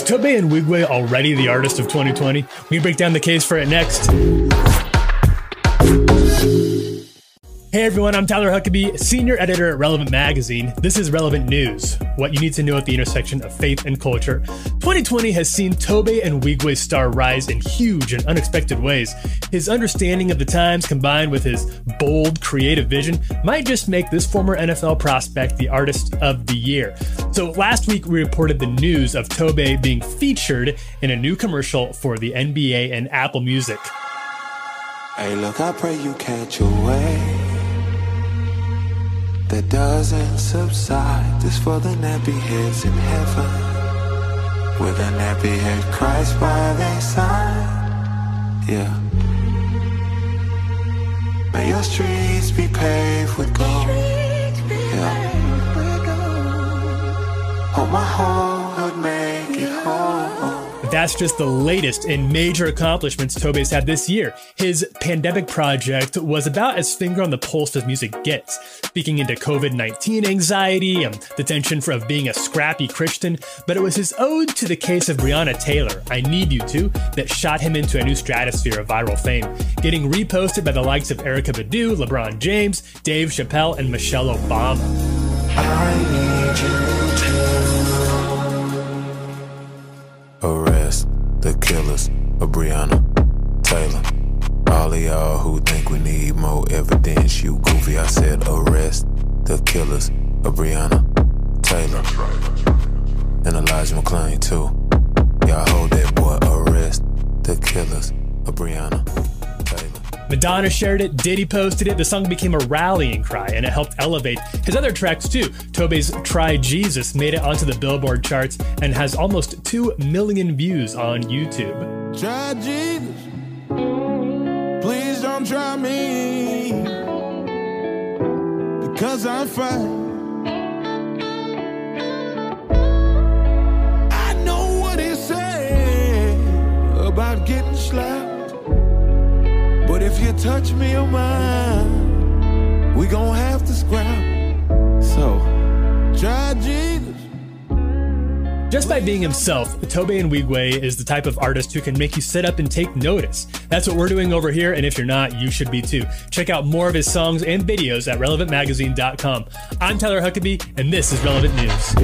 Is Tobe Nwigwe already the artist of 2020? We break down the case for it next. Hey everyone, I'm Tyler Huckabee, senior editor at Relevant Magazine. This is Relevant News, what you need to know at the intersection of faith and culture. 2020 has seen Tobe Nwigwe's star rise in huge and unexpected ways. His understanding of the times combined with his bold, creative vision might just make this former NFL prospect the artist of the year. So last week we reported the news of Tobe being featured in a new commercial for the NBA and Apple Music. Hey, look, I pray you catch a wave that doesn't subside. This for the nappy heads in heaven. With a nappy head Christ by their side. Yeah. May your streets be paved with gold. Yeah. Hope my whole hood make it home. That's just the latest in major accomplishments Tobe's had this year. His pandemic project was about as finger on the pulse as music gets, speaking into COVID 19 anxiety and the tension of being a scrappy Christian. But it was his ode to the case of Breonna Taylor, I Need You To, that shot him into a new stratosphere of viral fame, getting reposted by the likes of Erykah Badu, LeBron James, Dave Chappelle, and Michelle Obama. Killers of Breonna Taylor. All of y'all who think we need more evidence, you goofy. I said arrest the killers of Breonna Taylor. And Elijah McClain too. Y'all hold that boy, arrest the killers of Breonna. Madonna shared it, Diddy posted it, the song became a rallying cry and it helped elevate his other tracks too. Tobe's Try Jesus made it onto the Billboard charts and has almost 2 million views on YouTube. Try Jesus. Please don't try me. Because I'm fine. You touch me or mine, we gon' have to scrap. So, try Jesus. Just by being himself, Tobe Nwigwe is the type of artist who can make you sit up and take notice. That's what we're doing over here, and if you're not, you should be too. Check out more of his songs and videos at relevantmagazine.com. I'm Tyler Huckabee, and this is Relevant News.